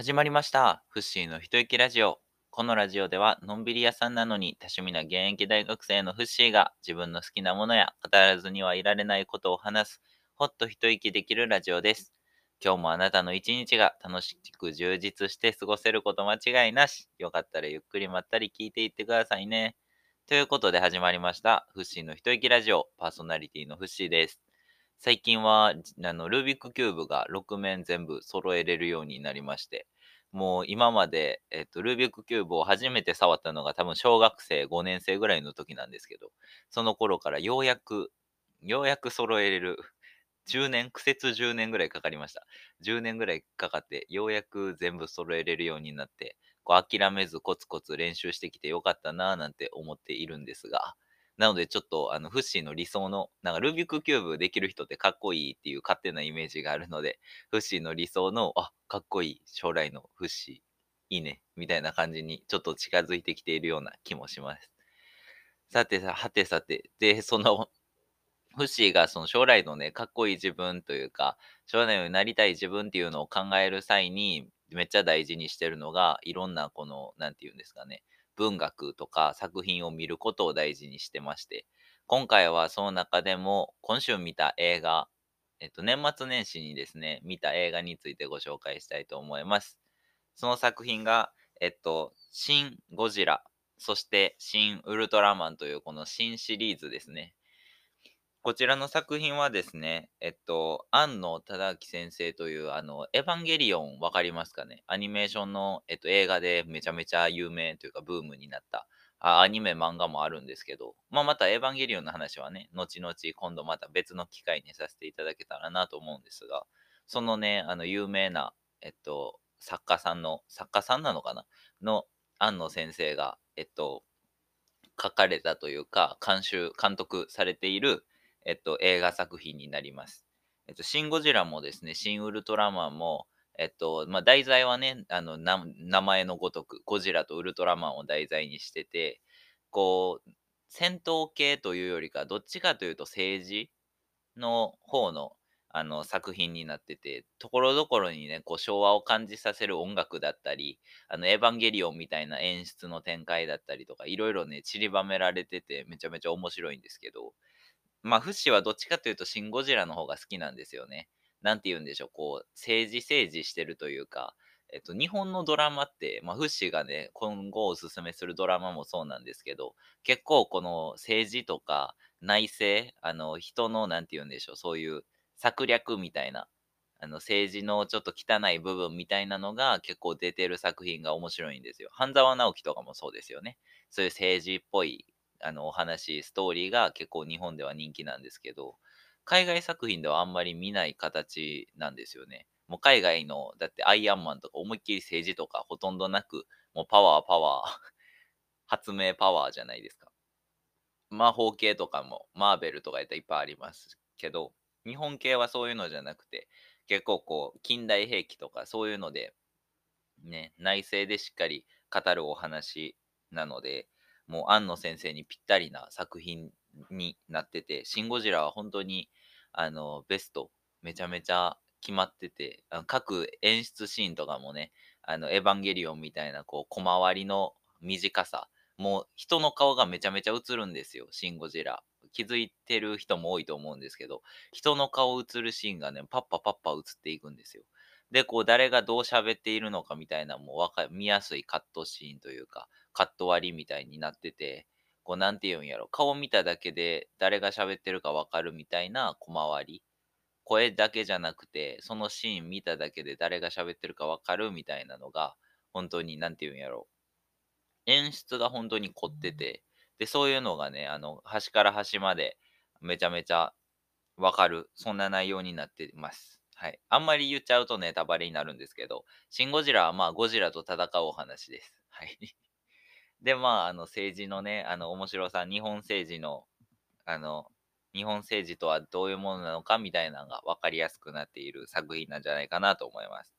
始まりました。フッシーの一息ラジオ。このラジオでは、のんびり屋さんなのに多趣味な現役大学生のフッシーが自分の好きなものや語らずにはいられないことを話す、ほっと一息できるラジオです。今日もあなたの一日が楽しく充実して過ごせること間違いなし。よかったらゆっくりまったり聞いていってくださいね。ということで始まりました。フッシーの一息ラジオ。パーソナリティのフッシーです。最近は、あの、ルービックキューブが6面全部揃えれるようになりまして、もう今まで、えっと、ルービックキューブを初めて触ったのが多分小学生5年生ぐらいの時なんですけど、その頃からようやく、ようやく揃えれる。10年、苦節10年ぐらいかかりました。10年ぐらいかかって、ようやく全部揃えれるようになって、こう諦めずコツコツ練習してきてよかったなぁなんて思っているんですが、なのでちょっとあのフッシーの理想の、なんかルービックキューブできる人ってかっこいいっていう勝手なイメージがあるので、フッシーの理想の、あ、かっこいい将来のフッシー、いいね、みたいな感じにちょっと近づいてきているような気もします。さてさ、はてさて、で、その、フッシーがその将来のね、かっこいい自分というか、将来になりたい自分っていうのを考える際に、めっちゃ大事にしてるのが、いろんなこの、なんていうんですかね、文学とか作品を見ることを大事にしてまして、今回はその中でも、今週見た映画、えっと、年末年始にですね、見た映画についてご紹介したいと思います。その作品が、えっと、新ゴジラ、そして新ウルトラマンというこの新シリーズですね。こちらの作品はですね、えっと、庵野忠明先生という、あの、エヴァンゲリオンわかりますかね？アニメーションの、えっと、映画でめちゃめちゃ有名というかブームになった、あアニメ漫画もあるんですけど、まあ、またエヴァンゲリオンの話はね、後々今度また別の機会にさせていただけたらなと思うんですが、そのね、あの、有名な、えっと、作家さんの、作家さんなのかな？の庵野先生が、えっと、書かれたというか、監修、監督されている、えっと、映画作品になります。えっと、シン・ゴジラもですね、シン・ウルトラマンも、えっと、まあ、題材はね、あの、名前のごとく、ゴジラとウルトラマンを題材にしてて、こう、戦闘系というよりか、どっちかというと政治の方の、あの、作品になってて、ところどころにね、こう、昭和を感じさせる音楽だったり、あの、エヴァンゲリオンみたいな演出の展開だったりとか、いろいろね、散りばめられてて、めちゃめちゃ面白いんですけど、まあ、フッシーはどっちかというと、シン・ゴジラの方が好きなんですよね。なんて言うんでしょう、こう、政治政治してるというか、えっと、日本のドラマって、まあ、フッシーがね、今後おすすめするドラマもそうなんですけど、結構この政治とか内政、あの、人の、なんて言うんでしょう、そういう策略みたいな、あの、政治のちょっと汚い部分みたいなのが結構出てる作品が面白いんですよ。半沢直樹とかもそうですよね。そういう政治っぽいあのお話、ストーリーが結構日本では人気なんですけど、海外作品ではあんまり見ない形なんですよね。もう海外の、だってアイアンマンとか思いっきり政治とかほとんどなく、もうパワーパワー、発明パワーじゃないですか。魔法系とかも、マーベルとかやったらいっぱいありますけど、日本系はそういうのじゃなくて、結構こう、近代兵器とかそういうので、ね、内政でしっかり語るお話なので、もう庵野先生にぴったりな作品になってて、シン・ゴジラは本当にあのベスト、めちゃめちゃ決まってて、あの各演出シーンとかもね、あのエヴァンゲリオンみたいなこう小回りの短さ、もう人の顔がめちゃめちゃ映るんですよ、シン・ゴジラ。気づいてる人も多いと思うんですけど、人の顔映るシーンがね、パッパパッパ映っていくんですよ。で、こう誰がどう喋っているのかみたいなもう見やすいカットシーンというか、カット割りみたいになってて、こうなんて言うんやろ、顔見ただけで誰が喋ってるかわかるみたいな小回り。声だけじゃなくて、そのシーン見ただけで誰が喋ってるかわかるみたいなのが、本当になんて言うんやろ。演出が本当に凝ってて、で、そういうのがね、あの、端から端までめちゃめちゃわかる、そんな内容になってます。はい。あんまり言っちゃうとネタバレになるんですけど、シン・ゴジラはまあゴジラと戦うお話です。はい。で、まあ、あの政治のね、あの面白さ、日本政治の、あの、日本政治とはどういうものなのかみたいなのが分かりやすくなっている作品なんじゃないかなと思います。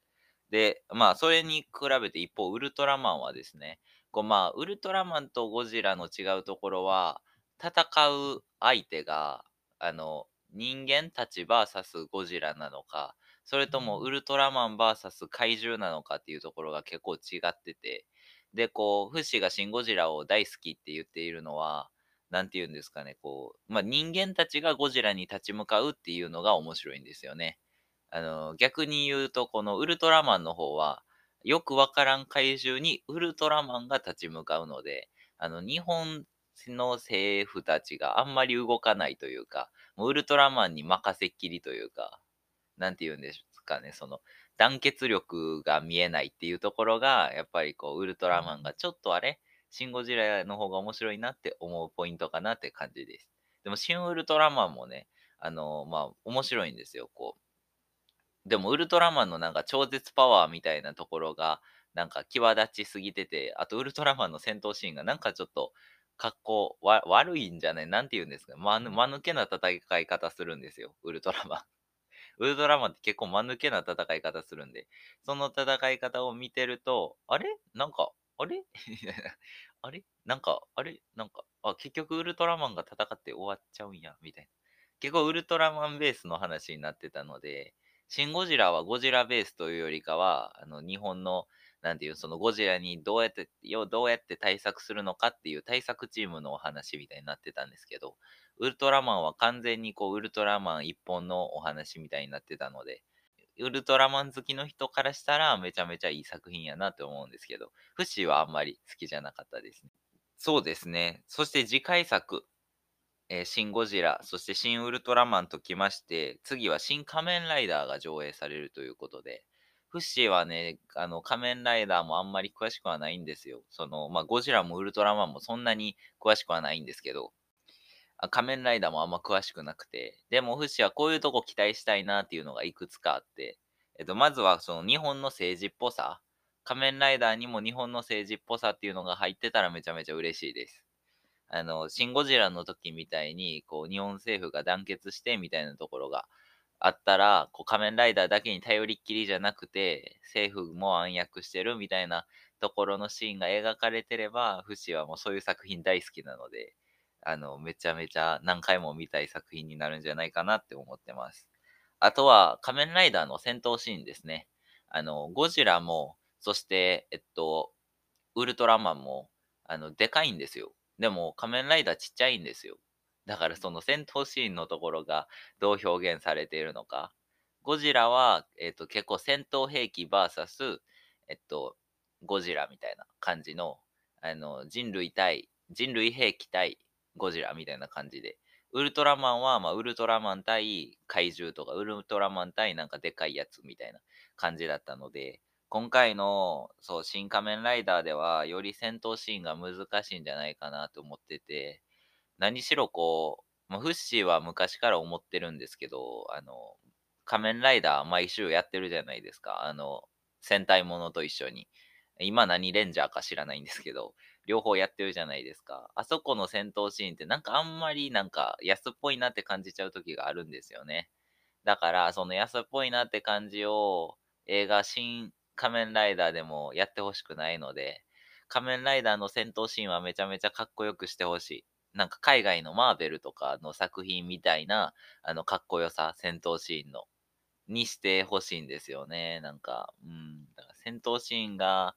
で、まあ、それに比べて一方、ウルトラマンはですね、こうまあ、ウルトラマンとゴジラの違うところは、戦う相手が、あの、人間たち VS ゴジラなのか、それともウルトラマン VS 怪獣なのかっていうところが結構違ってて、で、こう、フッシがシン・ゴジラを大好きって言っているのは、なんて言うんですかね、こう、まあ、人間たちがゴジラに立ち向かうっていうのが面白いんですよね。あの、逆に言うと、このウルトラマンの方は、よくわからん怪獣にウルトラマンが立ち向かうので、あの、日本の政府たちがあんまり動かないというか、もうウルトラマンに任せっきりというか、なんて言うんですかね、その、団結力が見えないっていうところが、やっぱりこう、ウルトラマンがちょっとあれシン・ゴジラの方が面白いなって思うポイントかなって感じです。でも、シン・ウルトラマンもね、あのまあ、面白いんですよ、こう。でも、ウルトラマンのなんか超絶パワーみたいなところが、なんか際立ちすぎてて、あと、ウルトラマンの戦闘シーンがなんかちょっと、格好わ悪いんじゃないなんて言うんですかまぬ、間抜けな戦い方するんですよ、ウルトラマン。ウルトラマンって結構間抜けな戦い方するんで、その戦い方を見てると、あれ？なんか、あれ？あれ？なんか、あれ？なんか、あ、結局ウルトラマンが戦って終わっちゃうんや、みたいな。結構ウルトラマンベースの話になってたので、シン・ゴジラはゴジラベースというよりかは、あの、日本の、なんていう、そのゴジラにどうやって、どうやって対策するのかっていう対策チームのお話みたいになってたんですけど、ウルトラマンは完全にこう、ウルトラマン一本のお話みたいになってたので、ウルトラマン好きの人からしたらめちゃめちゃいい作品やなって思うんですけど、フシはあんまり好きじゃなかったですね。そうですね。そして次回作、えー、シン・ゴジラ、そしてシン・ウルトラマンときまして、次はシン・仮面ライダーが上映されるということで、フッシーはね、あの、仮面ライダーもあんまり詳しくはないんですよ。その、まあ、ゴジラもウルトラマンもそんなに詳しくはないんですけど、あ仮面ライダーもあんま詳しくなくて、でもフッシーはこういうとこ期待したいなっていうのがいくつかあって、えっと、まずはその日本の政治っぽさ、仮面ライダーにも日本の政治っぽさっていうのが入ってたらめちゃめちゃ嬉しいです。あの、シン・ゴジラの時みたいに、こう、日本政府が団結してみたいなところがあったら、こう、仮面ライダーだけに頼りっきりじゃなくて、政府も暗躍してるみたいなところのシーンが描かれてれば、フシはもうそういう作品大好きなので、あの、めちゃめちゃ何回も見たい作品になるんじゃないかなって思ってます。あとは、仮面ライダーの戦闘シーンですね。あの、ゴジラも、そして、えっと、ウルトラマンも、あの、でかいんですよ。でも、仮面ライダーちっちゃいんですよ。だからその戦闘シーンのところがどう表現されているのか。ゴジラは、えっと、結構戦闘兵器 VS、えっと、ゴジラみたいな感じの、あの、人類対、人類兵器対ゴジラみたいな感じで。ウルトラマンは、まあ、ウルトラマン対怪獣とか、ウルトラマン対なんかでかいやつみたいな感じだったので、今回の、そう、新仮面ライダーでは、より戦闘シーンが難しいんじゃないかなと思ってて、何しろこう、まあ、フッシーは昔から思ってるんですけど、あの、仮面ライダー毎週やってるじゃないですか。あの、戦隊ものと一緒に。今何レンジャーか知らないんですけど、両方やってるじゃないですか。あそこの戦闘シーンってなんかあんまりなんか安っぽいなって感じちゃう時があるんですよね。だから、その安っぽいなって感じを映画新仮面ライダーでもやってほしくないので、仮面ライダーの戦闘シーンはめちゃめちゃかっこよくしてほしい。なんか海外のマーベルとかの作品みたいな、あの、かっこよさ、戦闘シーンの、にしてほしいんですよね。なんか、うん。だから戦闘シーンが、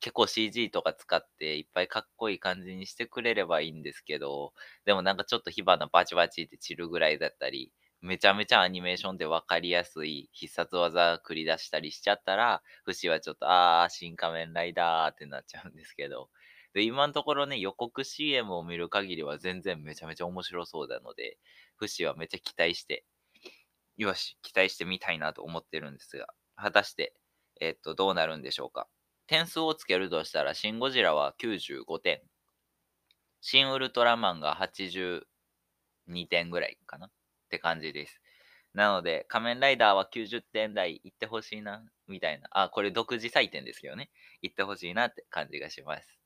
結構 CG とか使っていっぱいかっこいい感じにしてくれればいいんですけど、でもなんかちょっと火花バチバチって散るぐらいだったり、めちゃめちゃアニメーションで分かりやすい必殺技繰り出したりしちゃったら、フシはちょっと、あー、新仮面ライダーってなっちゃうんですけど、で、今のところね、予告 CM を見る限りは全然めちゃめちゃ面白そうなので、フシはめちゃ期待して、よし、期待してみたいなと思ってるんですが、果たして、えっと、どうなるんでしょうか。点数をつけるとしたら、シン・ゴジラは95点。シン・ウルトラマンが82点ぐらいかなって感じです。なので、仮面ライダーは90点台いってほしいな、みたいな。あ、これ独自採点ですけどね。いってほしいなって感じがします。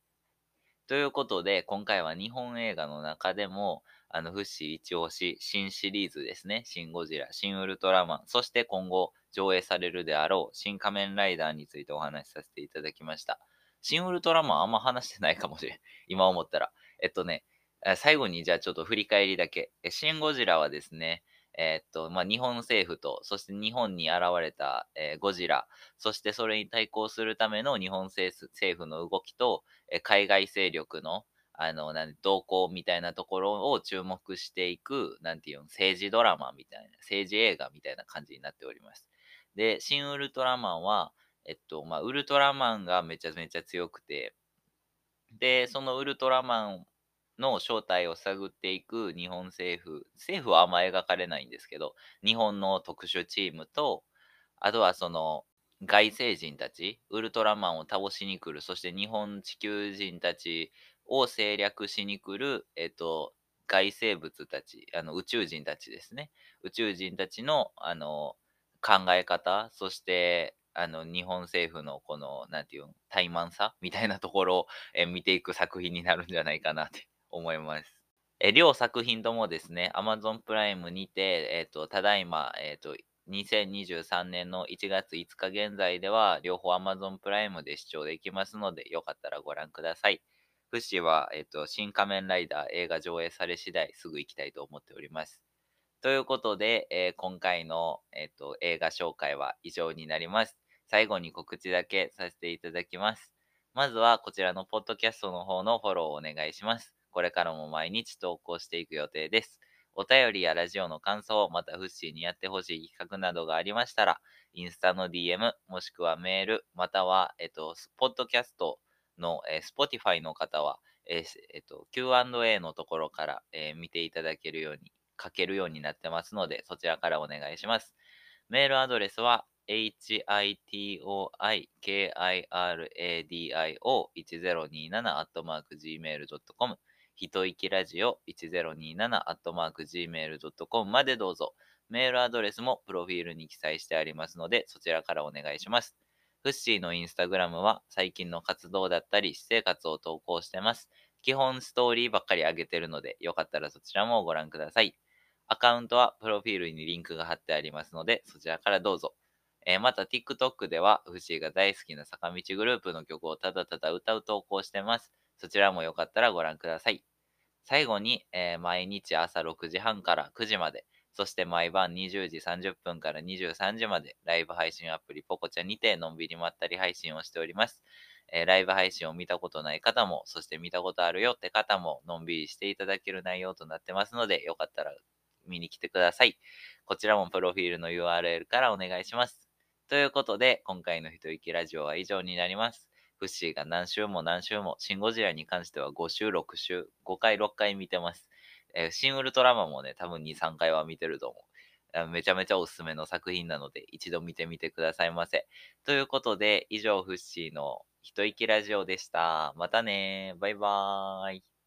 ということで、今回は日本映画の中でも、あの、フッシー一押し、新シリーズですね。シン・ゴジラ、シン・ウルトラマン、そして今後上映されるであろう、新仮面ライダーについてお話しさせていただきました。シン・ウルトラマンあんま話してないかもしれん。今思ったら。えっとね、最後にじゃあちょっと振り返りだけ。シン・ゴジラはですね、えー、っと、まあ、日本政府と、そして日本に現れた、えー、ゴジラ、そしてそれに対抗するための日本政府の動きと、えー、海外勢力の、あの、なん動向みたいなところを注目していく、なんていうの、政治ドラマみたいな、政治映画みたいな感じになっております。で、シン・ウルトラマンは、えっと、まあ、ウルトラマンがめちゃめちゃ強くて、で、そのウルトラマンの正体を探っていく日本政府、政府はあんま描かれないんですけど、日本の特殊チームと、あとはその外星人たち、ウルトラマンを倒しに来る、そして日本地球人たちを制約しに来る、えっと、外生物たち、あの宇宙人たちですね。宇宙人たちのあの考え方、そしてあの日本政府のこの、なんていうの、怠慢さみたいなところを、え見ていく作品になるんじゃないかなって思います。え両作品ともですね、Amazon プライムにて、えっ、ー、と、ただいま、えっ、ー、と、2023年の1月5日現在では、両方 Amazon プライムで視聴できますので、よかったらご覧ください。フシは、えっ、ー、と、新仮面ライダー映画上映され次第すぐ行きたいと思っております。ということで、えー、今回の、えっ、ー、と、映画紹介は以上になります。最後に告知だけさせていただきます。まずはこちらのポッドキャストの方のフォローをお願いします。これからも毎日投稿していく予定です。お便りやラジオの感想、またフッシーにやってほしい企画などがありましたら、インスタの DM、もしくはメール、または、えっと、スポッドキャストの、えー、Spotify の方は、え、えっと、Q&A のところから、えー、見ていただけるように、書けるようになってますので、そちらからお願いします。メールアドレスは、hitoi-kiradio1027-gmail.com ひといきラジオ 1027-gmail.com までどうぞ。メールアドレスもプロフィールに記載してありますので、そちらからお願いします。フッシーのインスタグラムは最近の活動だったり、私生活を投稿してます。基本ストーリーばっかり上げてるので、よかったらそちらもご覧ください。アカウントはプロフィールにリンクが貼ってありますので、そちらからどうぞ。えー、また TikTok では、フッシーが大好きな坂道グループの曲をただただ歌う投稿してます。そちらもよかったらご覧ください。最後に、えー、毎日朝6時半から9時まで、そして毎晩20時30分から23時まで、ライブ配信アプリポコチャにてのんびりまったり配信をしております。えー、ライブ配信を見たことない方も、そして見たことあるよって方も、のんびりしていただける内容となってますので、よかったら見に来てください。こちらもプロフィールの URL からお願いします。ということで、今回の一息ラジオは以上になります。フッシーが何週も何週も、シン・ゴジラに関しては5週、6週、5回、6回見てます。えー、シン・ウルトラマンもね、多分2、3回は見てると思う。めちゃめちゃおすすめの作品なので、一度見てみてくださいませ。ということで、以上、フッシーの一息ラジオでした。またねバイバーイ。